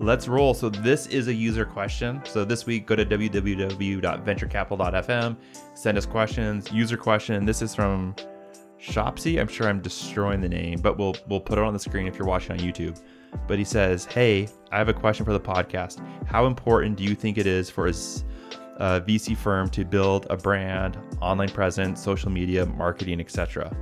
Let's roll. So this is a user question. So this week, go to www.venturecapital.fm, send us questions, user question. This is from Shopsy. I'm sure I'm destroying the name, but we'll we'll put it on the screen if you're watching on YouTube. But he says, "Hey, I have a question for the podcast. How important do you think it is for a VC firm to build a brand, online presence, social media, marketing, etc.?"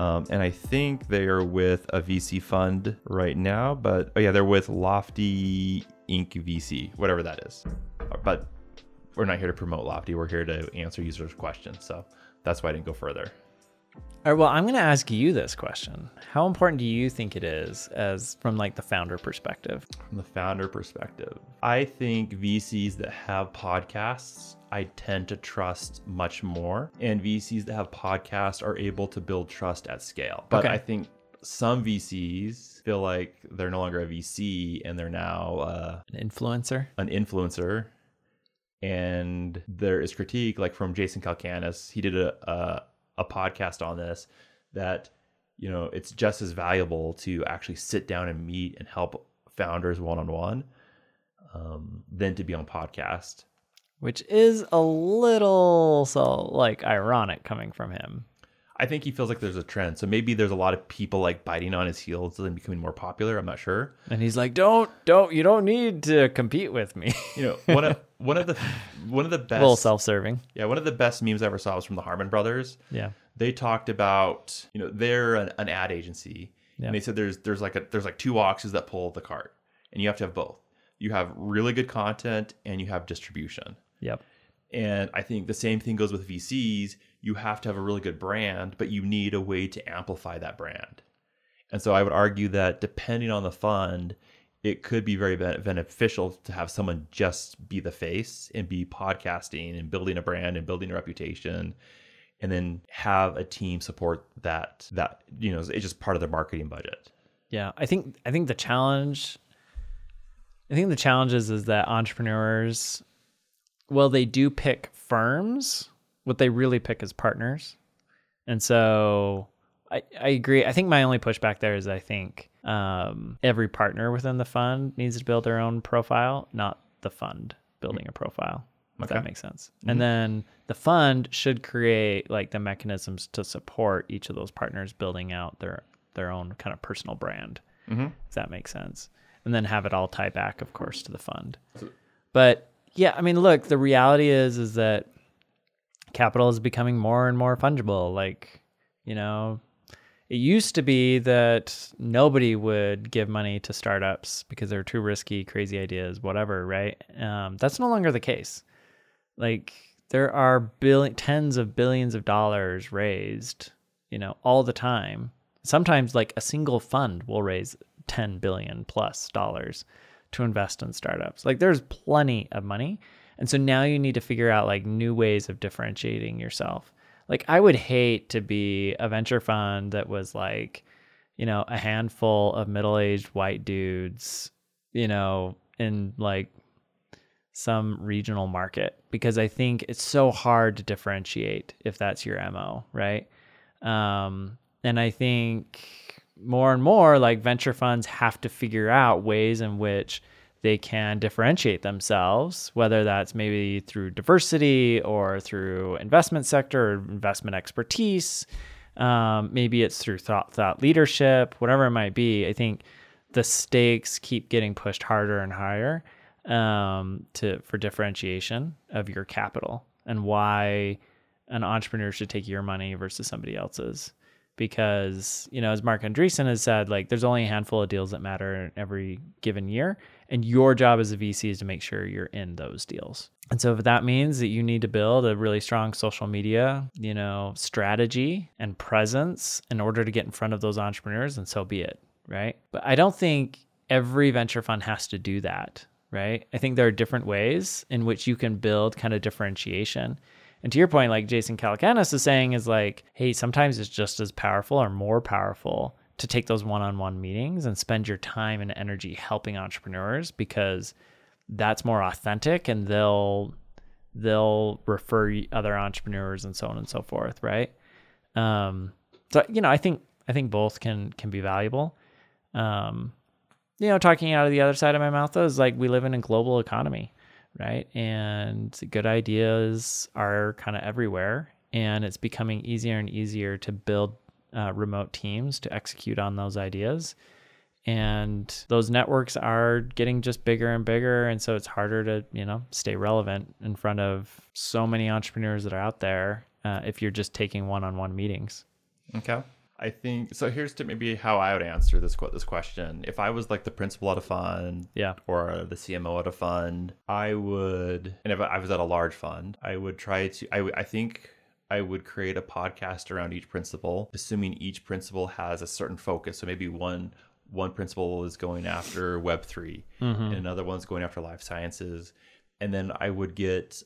Um, and I think they are with a VC fund right now, but oh yeah, they're with Lofty Inc. VC, whatever that is. But we're not here to promote Lofty. We're here to answer users' questions. So that's why I didn't go further. All right, well, I'm going to ask you this question. How important do you think it is as from like the founder perspective? From the founder perspective, I think VCs that have podcasts I tend to trust much more. And VCs that have podcasts are able to build trust at scale. But okay. I think some VCs feel like they're no longer a VC and they're now uh, an influencer. An influencer. And there is critique, like from Jason Calacanis. He did a, a, a podcast on this that you know it's just as valuable to actually sit down and meet and help founders one on one than to be on podcast which is a little so like ironic coming from him. I think he feels like there's a trend. So maybe there's a lot of people like biting on his heels and becoming more popular. I'm not sure. And he's like, "Don't, don't, you don't need to compete with me." You know, one of one of the one of the best a little self-serving. Yeah, one of the best memes I ever saw was from the Harmon brothers. Yeah, they talked about you know they're an, an ad agency, yeah. and they said there's there's like a there's like two oxes that pull the cart, and you have to have both. You have really good content and you have distribution. Yep. And I think the same thing goes with VCs. You have to have a really good brand, but you need a way to amplify that brand. And so I would argue that depending on the fund, it could be very beneficial to have someone just be the face and be podcasting and building a brand and building a reputation and then have a team support that that you know it's just part of their marketing budget. Yeah, I think I think the challenge I think the challenge is, is that entrepreneurs well, they do pick firms. What they really pick is partners. And so I, I agree. I think my only pushback there is I think um, every partner within the fund needs to build their own profile, not the fund building a profile. If okay. that makes sense. Mm-hmm. And then the fund should create like the mechanisms to support each of those partners building out their their own kind of personal brand. Mm-hmm. If that makes sense. And then have it all tie back, of course, to the fund. But yeah, I mean, look, the reality is is that capital is becoming more and more fungible. Like, you know, it used to be that nobody would give money to startups because they're too risky, crazy ideas, whatever, right? Um, that's no longer the case. Like, there are billion, tens of billions of dollars raised, you know, all the time. Sometimes, like a single fund will raise 10 billion plus dollars to invest in startups. Like there's plenty of money. And so now you need to figure out like new ways of differentiating yourself. Like I would hate to be a venture fund that was like, you know, a handful of middle-aged white dudes, you know, in like some regional market because I think it's so hard to differentiate if that's your MO, right? Um, and I think more and more like venture funds have to figure out ways in which they can differentiate themselves, whether that's maybe through diversity or through investment sector or investment expertise. Um, maybe it's through thought, thought leadership, whatever it might be. I think the stakes keep getting pushed harder and higher um, to for differentiation of your capital and why an entrepreneur should take your money versus somebody else's because you know as Marc Andreessen has said like there's only a handful of deals that matter in every given year and your job as a vc is to make sure you're in those deals. And so if that means that you need to build a really strong social media you know strategy and presence in order to get in front of those entrepreneurs then so be it right? But i don't think every venture fund has to do that right? I think there are different ways in which you can build kind of differentiation. And to your point, like Jason Calacanis is saying, is like, hey, sometimes it's just as powerful or more powerful to take those one on one meetings and spend your time and energy helping entrepreneurs because that's more authentic and they'll they'll refer other entrepreneurs and so on and so forth, right? Um, So you know, I think I think both can can be valuable. Um, you know, talking out of the other side of my mouth though is like we live in a global economy, right? And good ideas are kind of everywhere, and it's becoming easier and easier to build uh, remote teams to execute on those ideas. And those networks are getting just bigger and bigger, and so it's harder to you know stay relevant in front of so many entrepreneurs that are out there. Uh, if you're just taking one-on-one meetings. Okay. I think so. Here's to maybe how I would answer this this question. If I was like the principal at a fund, Yeah. or the CMO at a fund, I would, and if I was at a large fund, I would try to. I I think I would create a podcast around each principal, assuming each principal has a certain focus. So maybe one one principal is going after Web 3 mm-hmm. and another one's going after life sciences, and then I would get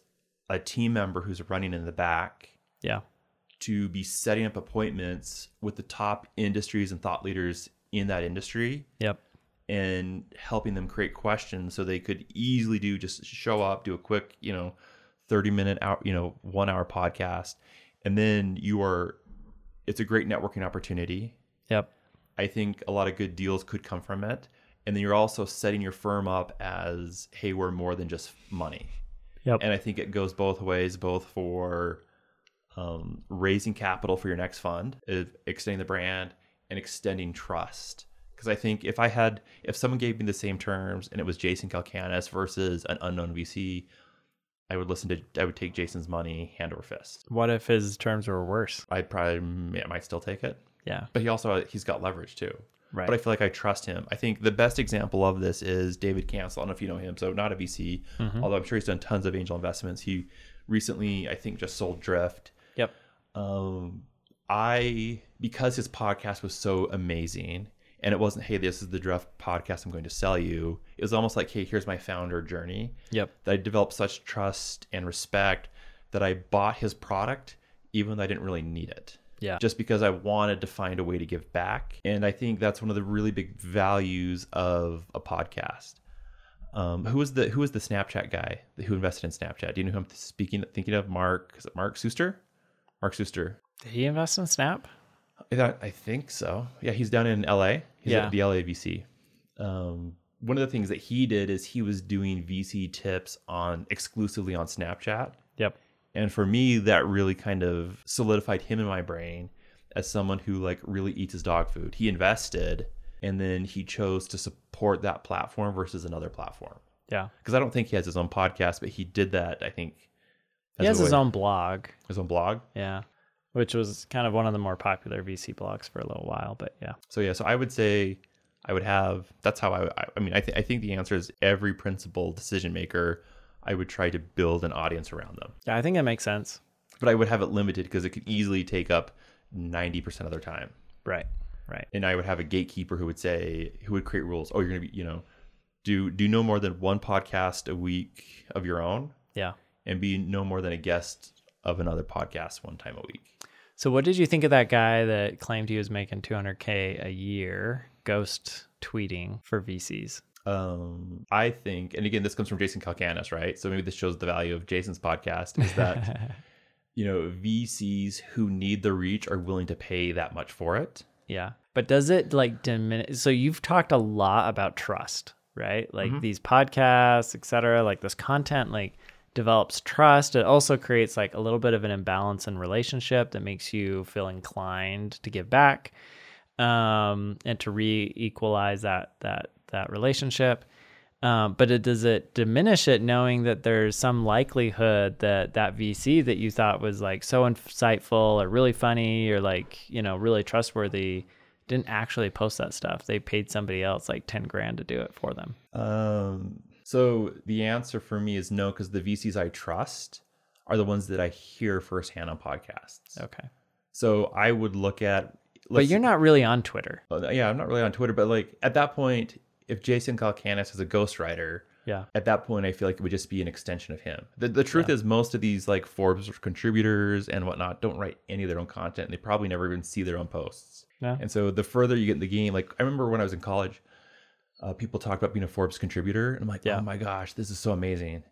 a team member who's running in the back Yeah. to be setting up appointments with the top industries and thought leaders in that industry Yep. and helping them create questions so they could easily do just show up, do a quick, you know, 30 minute hour, you know, one hour podcast. And then you are, it's a great networking opportunity. Yep. I think a lot of good deals could come from it. And then you're also setting your firm up as, hey, we're more than just money. Yep. And I think it goes both ways, both for um, raising capital for your next fund, extending the brand, and extending trust. Because I think if I had, if someone gave me the same terms and it was Jason Calacanis versus an unknown VC, I would listen to, I would take Jason's money hand over fist. What if his terms were worse? I'd probably, I might still take it. Yeah. But he also, he's got leverage too. Right. But I feel like I trust him. I think the best example of this is David Cancel. I don't know if you know him. So not a VC, although I'm sure he's done tons of angel investments. He recently, I think, just sold Drift. Yep. Um, I because his podcast was so amazing, and it wasn't, hey, this is the Drift podcast I'm going to sell you. It was almost like, hey, here's my founder journey. Yep. That I developed such trust and respect that I bought his product, even though I didn't really need it Yeah. just because I wanted to find a way to give back. And I think that's one of the really big values of a podcast. Um, who was the who was the Snapchat guy who invested in Snapchat? Do you know who I'm speaking thinking of? Mark is it Mark Suster? Mark Suster. Did he invest in Snap? I, thought- I think so. Yeah, he's down in LA. He's Yeah. at the LA VC. Um, one of the things that he did is he was doing VC tips on exclusively on Snapchat. Yep. And for me, that really kind of solidified him in my brain as someone who like really eats his dog food. He invested and then he chose to support that platform versus another platform. Yeah. Because I don't think he has his own podcast, but he did that, I think. He has his own blog. his own blog. Yeah. Which was kind of one of the more popular VC blogs for a little while, but yeah. So yeah, so I would say I would have that's how I I, I mean I think I think the answer is every principal decision maker I would try to build an audience around them. Yeah, I think that makes sense. But I would have it limited because it could easily take up 90% of their time. Right. Right. and I would have a gatekeeper who would say who would create rules. Oh, you're gonna be, you know, do do no more than one podcast a week of your own, Yeah. and be no more than a guest of another podcast one time a week. So what did you think of that guy that claimed he was making 200k a year ghost tweeting for VCs? Um, I think, and again, this comes from Jason Calacanis, right? So maybe this shows the value of Jason's podcast is that you know VCs who need the reach are willing to pay that much for it. Yeah. But does it like diminish? So you've talked a lot about trust, right? Like these podcasts, et cetera, like this content, like develops trust. It also creates like a little bit of an imbalance in relationship that makes you feel inclined to give back um, and to re-equalize that, that, that relationship. Um, but it, does it diminish it knowing that there's some likelihood that that VC that you thought was like so insightful or really funny or like, you know, really trustworthy didn't actually post that stuff. They paid somebody else like 10 grand to do it for them. Um, so the answer for me is no, because the VCs I trust are the ones that I hear firsthand on podcasts. Okay. So I would look at. But you're not really on Twitter. Uh, Yeah, I'm not really on Twitter, but like at that point, if Jason Calacanis is a ghostwriter, Yeah. at that point, I feel like it would just be an extension of him. The, the truth is, most of these like Forbes contributors and whatnot don't write any of their own content. And they probably never even see their own posts. Yeah. And so the further you get in the game, like I remember when I was in college, uh, people talked about being a Forbes contributor, and I'm like, Yeah. oh my gosh, this is so amazing.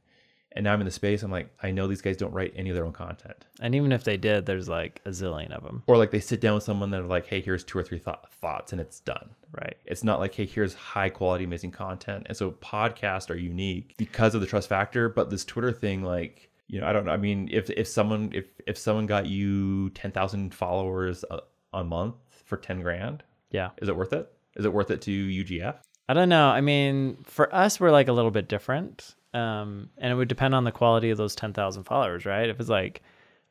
And now I'm in the space. I'm like, I know these guys don't write any of their own content. And even if they did, there's like a zillion of them. Or like they sit down with someone that are like, hey, here's two or three th- thoughts and it's done. Right. It's not like, hey, here's high quality, amazing content. And so podcasts are unique because of the trust factor. But this Twitter thing, like, you know, I don't know. I mean, if if someone if if someone got you ten thousand followers a, a month for ten grand, Yeah. is it worth it? Is it worth it to UGF? I don't know. I mean, for us, we're like a little bit different. Um, and it would depend on the quality of those 10,000 followers, right? If it's like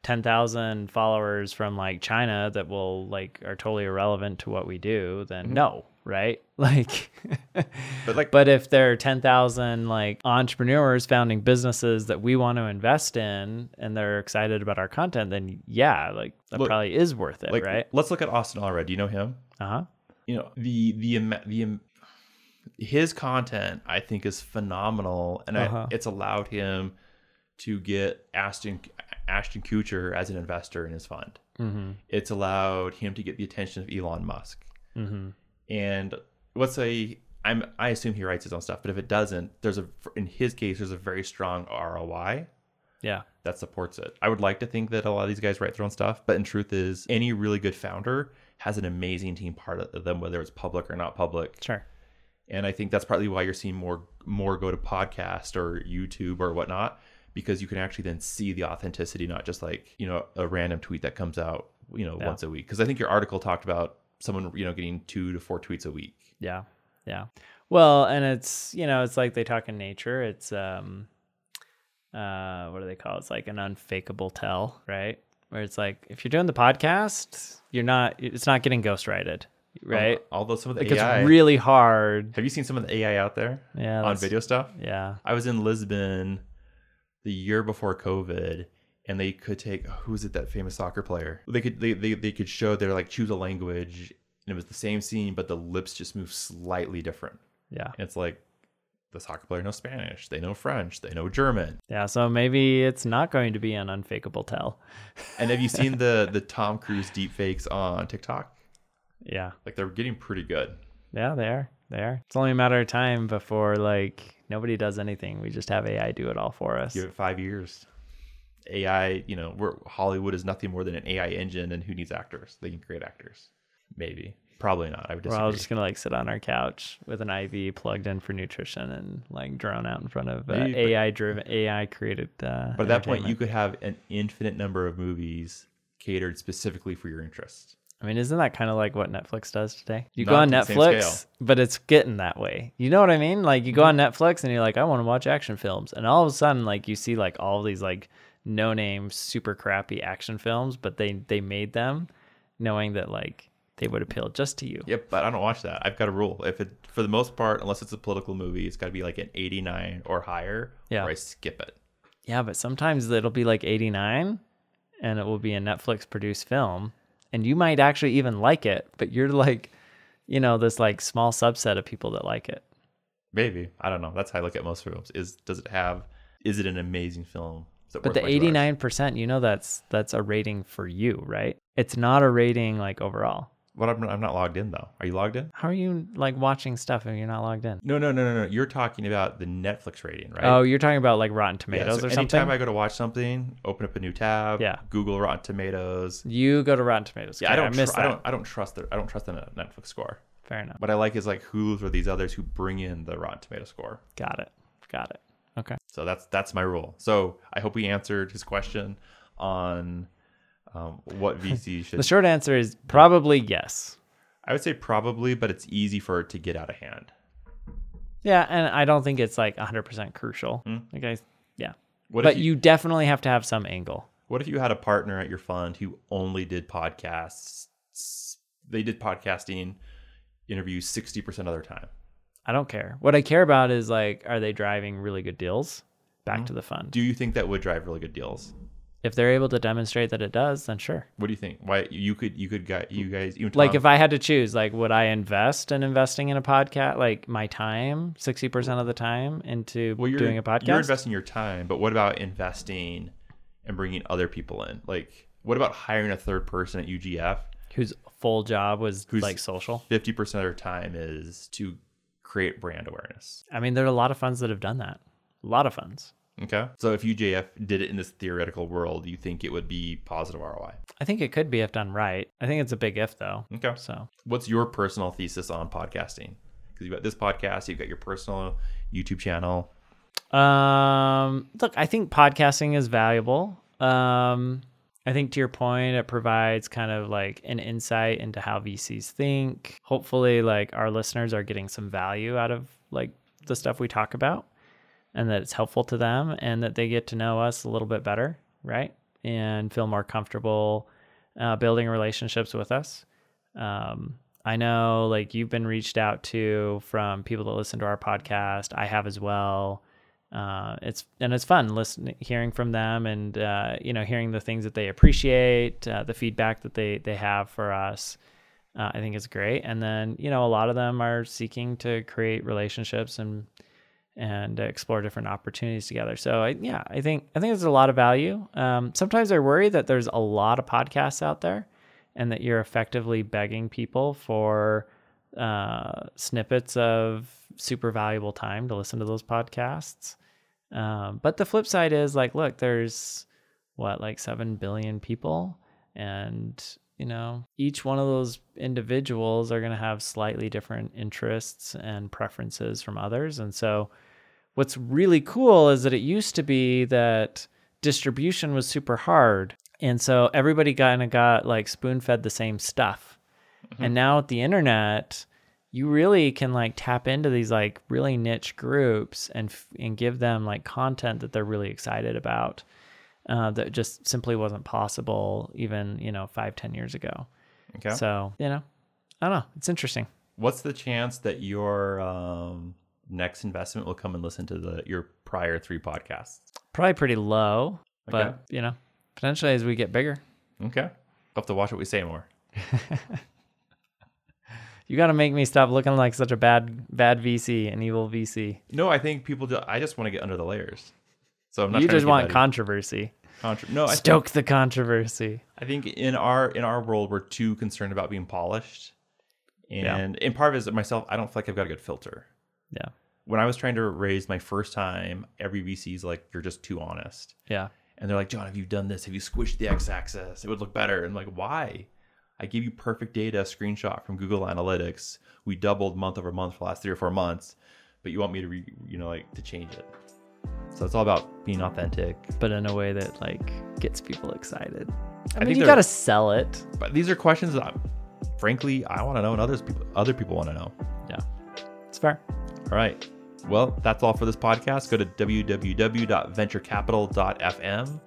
10,000 followers from like China that will like are totally irrelevant to what we do, then no, right? Like, But like, but if there are 10,000 like entrepreneurs founding businesses that we want to invest in and they're excited about our content, then yeah, like that Look, probably is worth it, like, right? let's look at Austin Allred. Do you know him? Uh huh. you know the the the his content I think is phenomenal, and Uh-huh. I, it's allowed him to get Ashton Ashton Kutcher as an investor in his fund. Mm-hmm. It's allowed him to get the attention of Elon Musk. Mm-hmm. And let's say I'm I assume he writes his own stuff, but if it doesn't, there's a in his case there's a very strong ROI Yeah. that supports it. I would like to think that a lot of these guys write their own stuff, but in truth is any really good founder has an amazing team part of them, whether it's public or not public. Sure. And I think that's partly why you're seeing more more go to podcast or YouTube or whatnot, because you can actually then see the authenticity, not just like, you know, a random tweet that comes out, you know, Yeah. once a week. Because I think your article talked about someone, you know, getting two to four tweets a week. Yeah. Yeah. Well, and it's, you know, it's like they talk in nature. It's um uh what do they call it? It's like an unfakeable tell, right? Where it's like if you're doing the podcast, you're not it's not getting ghostwrited, Um, right? Although some of the Like AI it's really hard. have you seen some of the AI out there Yeah. on video stuff? Yeah. I was in Lisbon the year before COVID, and they could take who is it that famous soccer player? They could they, they they could show their like choose a language, and it was the same scene, but the lips just move slightly different. Yeah. And it's like the soccer player knows Spanish, they know French, they know German. Yeah. So maybe it's not going to be an unfakeable tell. And have you seen the the Tom Cruise deep fakes on TikTok? Yeah. Like they're getting pretty good. Yeah, they are. They are. It's only a matter of time before like nobody does anything. We just have AI do it all for us. Give it five years. AI, you know, we're, Hollywood is nothing more than an AI engine, and who needs actors? They can create actors. Maybe, probably not. I would We're all just gonna like sit on our couch with an IV plugged in for nutrition and like drone out in front of uh, Maybe, AI driven, AI created. Uh, But at that point, you could have an infinite number of movies catered specifically for your interests. I mean, isn't that kind of like what Netflix does today? You go on to the same Netflix, but it's getting that way. You know what I mean? Like you go on mm-hmm. Netflix and you're like, I want to watch action films, and all of a sudden, like you see like all these like no name, super crappy action films, but they they made them knowing that like they would appeal just to you. Yep, but I don't watch that. I've got a rule. If it, for the most part, unless it's a political movie, it's got to be like an 89 or higher, Yeah. or I skip it. Yeah, but sometimes it'll be like 89 and it will be a Netflix produced film and you might actually even like it, but you're like, you know, this like small subset of people that like it. Maybe I don't know. That's how I look at most films. Is does it have? Is it an amazing film? But the my two hours? 89%, you know that's that's a rating for you, right? It's not a rating like overall. What I'm, I'm not logged in though. Are you logged in? How are you like watching stuff if you're not logged in? No, no, no, no, no. You're talking about the Netflix rating, right? Oh, you're talking about like Rotten yeah. Tomatoes So or anytime something? Anytime I go to watch something, open up a new tab. Yeah. Google Rotten Tomatoes. you go to Rotten Tomatoes. Yeah, I don't. miss tr- I that. don't. I don't trust the. I don't trust the Netflix score. Fair enough. What I like is like Hulu's or these others who bring in the Rotten Tomato score. Got it. Got it. Okay. So that's that's my rule. So I hope we answered his question on um, what VC should. The short answer is probably yes. I would say probably, but it's easy for it to get out of hand. Yeah, and I don't think it's like 100% crucial. Like I, yeah. What but if you, definitely have to have some angle. What if you had a partner at your fund who only did podcasts? They did podcasting interviews sixty percent of their time. I don't care. What I care about is like, are they driving really good deals back to the fund? Do you think that would drive really good deals? If they're able to demonstrate that it does, then sure. What do you think? Why you could you could get you guys and Like Tom- if I had to choose, like would I invest in investing in a podcast, like my time, 60% of the time into well, doing a podcast? You're investing your time, but what about investing and bringing other people in? Like, what about hiring a third person at UGF? whose full job was Who's- like social. Fifty percent of their time is to create brand awareness. I mean, there are a lot of funds that have done that. A lot of funds. Okay. So if UGF did it in this theoretical world, you think it would be positive ROI? I think it could be if done right. I think it's a big if though. Okay. So What's your personal thesis on podcasting? Because you've got this podcast, you've got your personal YouTube channel. Um, look, I think podcasting is valuable. Um, I think to your point, it provides kind of like an insight into how VCs think. Hopefully, like our listeners are getting some value out of like the stuff we talk about and that it's helpful to them and that they get to know us a little bit better, right? And feel more comfortable uh, building relationships with us. Um, I know like you've been reached out to from people that listen to our podcast. I have as well. Uh, it's and it's fun listening, hearing from them, and uh, you know, hearing the things that they appreciate, uh, the feedback that they they have for us. Uh, I think is great. And then you know, a lot of them are seeking to create relationships and and explore different opportunities together. So I, yeah, I think I think there's a lot of value. Um, sometimes I worry that there's a lot of podcasts out there, and that you're effectively begging people for uh, snippets of super valuable time to listen to those podcasts. Um, but the flip side is like, look, there's what like seven billion people, and you know, each one of those individuals are going to have slightly different interests and preferences from others, and so what's really cool is that it used to be that distribution was super hard. And so everybody kind of got like spoon fed the same stuff. Mm-hmm. And now with the internet, you really can like tap into these like really niche groups and f- and give them like content that they're really excited about uh, that just simply wasn't possible even you know five ten years ago. Okay. So you know, I don't know. It's interesting. What's the chance that your um, next investment will come and listen to the your prior three podcasts? Probably pretty low, but you know, potentially as we get bigger. Okay. We'll have to watch what we say more. You got to make me stop looking like such a bad bad VC, an evil VC. No, I think people. Do, I just want to get under the layers. So I'm not. You just want controversy. contra- No, I, Stoke the controversy. I think in our in our world we're too concerned about being polished, and in part of it is myself. I don't feel like I've got a good filter. Yeah. When I was trying to raise my first time, every VC's like, "You're just too honest," Yeah. and they're like, "John, have you done this? Have you squished the x-axis? It would look better." And I'm like, why? I gave you perfect data, screenshot from Google Analytics. We doubled month over month for the last three or four months, but you want me to, re, you know, like to change it. So it's all about being authentic. But in a way that like gets people excited. I, think mean, you got to sell it. But these are questions that, frankly, I want to know, and others people, other people want to know. Yeah. It's fair. All right. Well, that's all for this podcast. Go to www.venturecapital.fm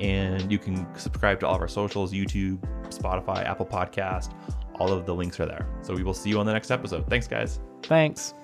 and you can subscribe to all of our socials YouTube, Spotify, Apple Podcast. All of the links are there. So we will see you on the next episode. Thanks, guys. Thanks.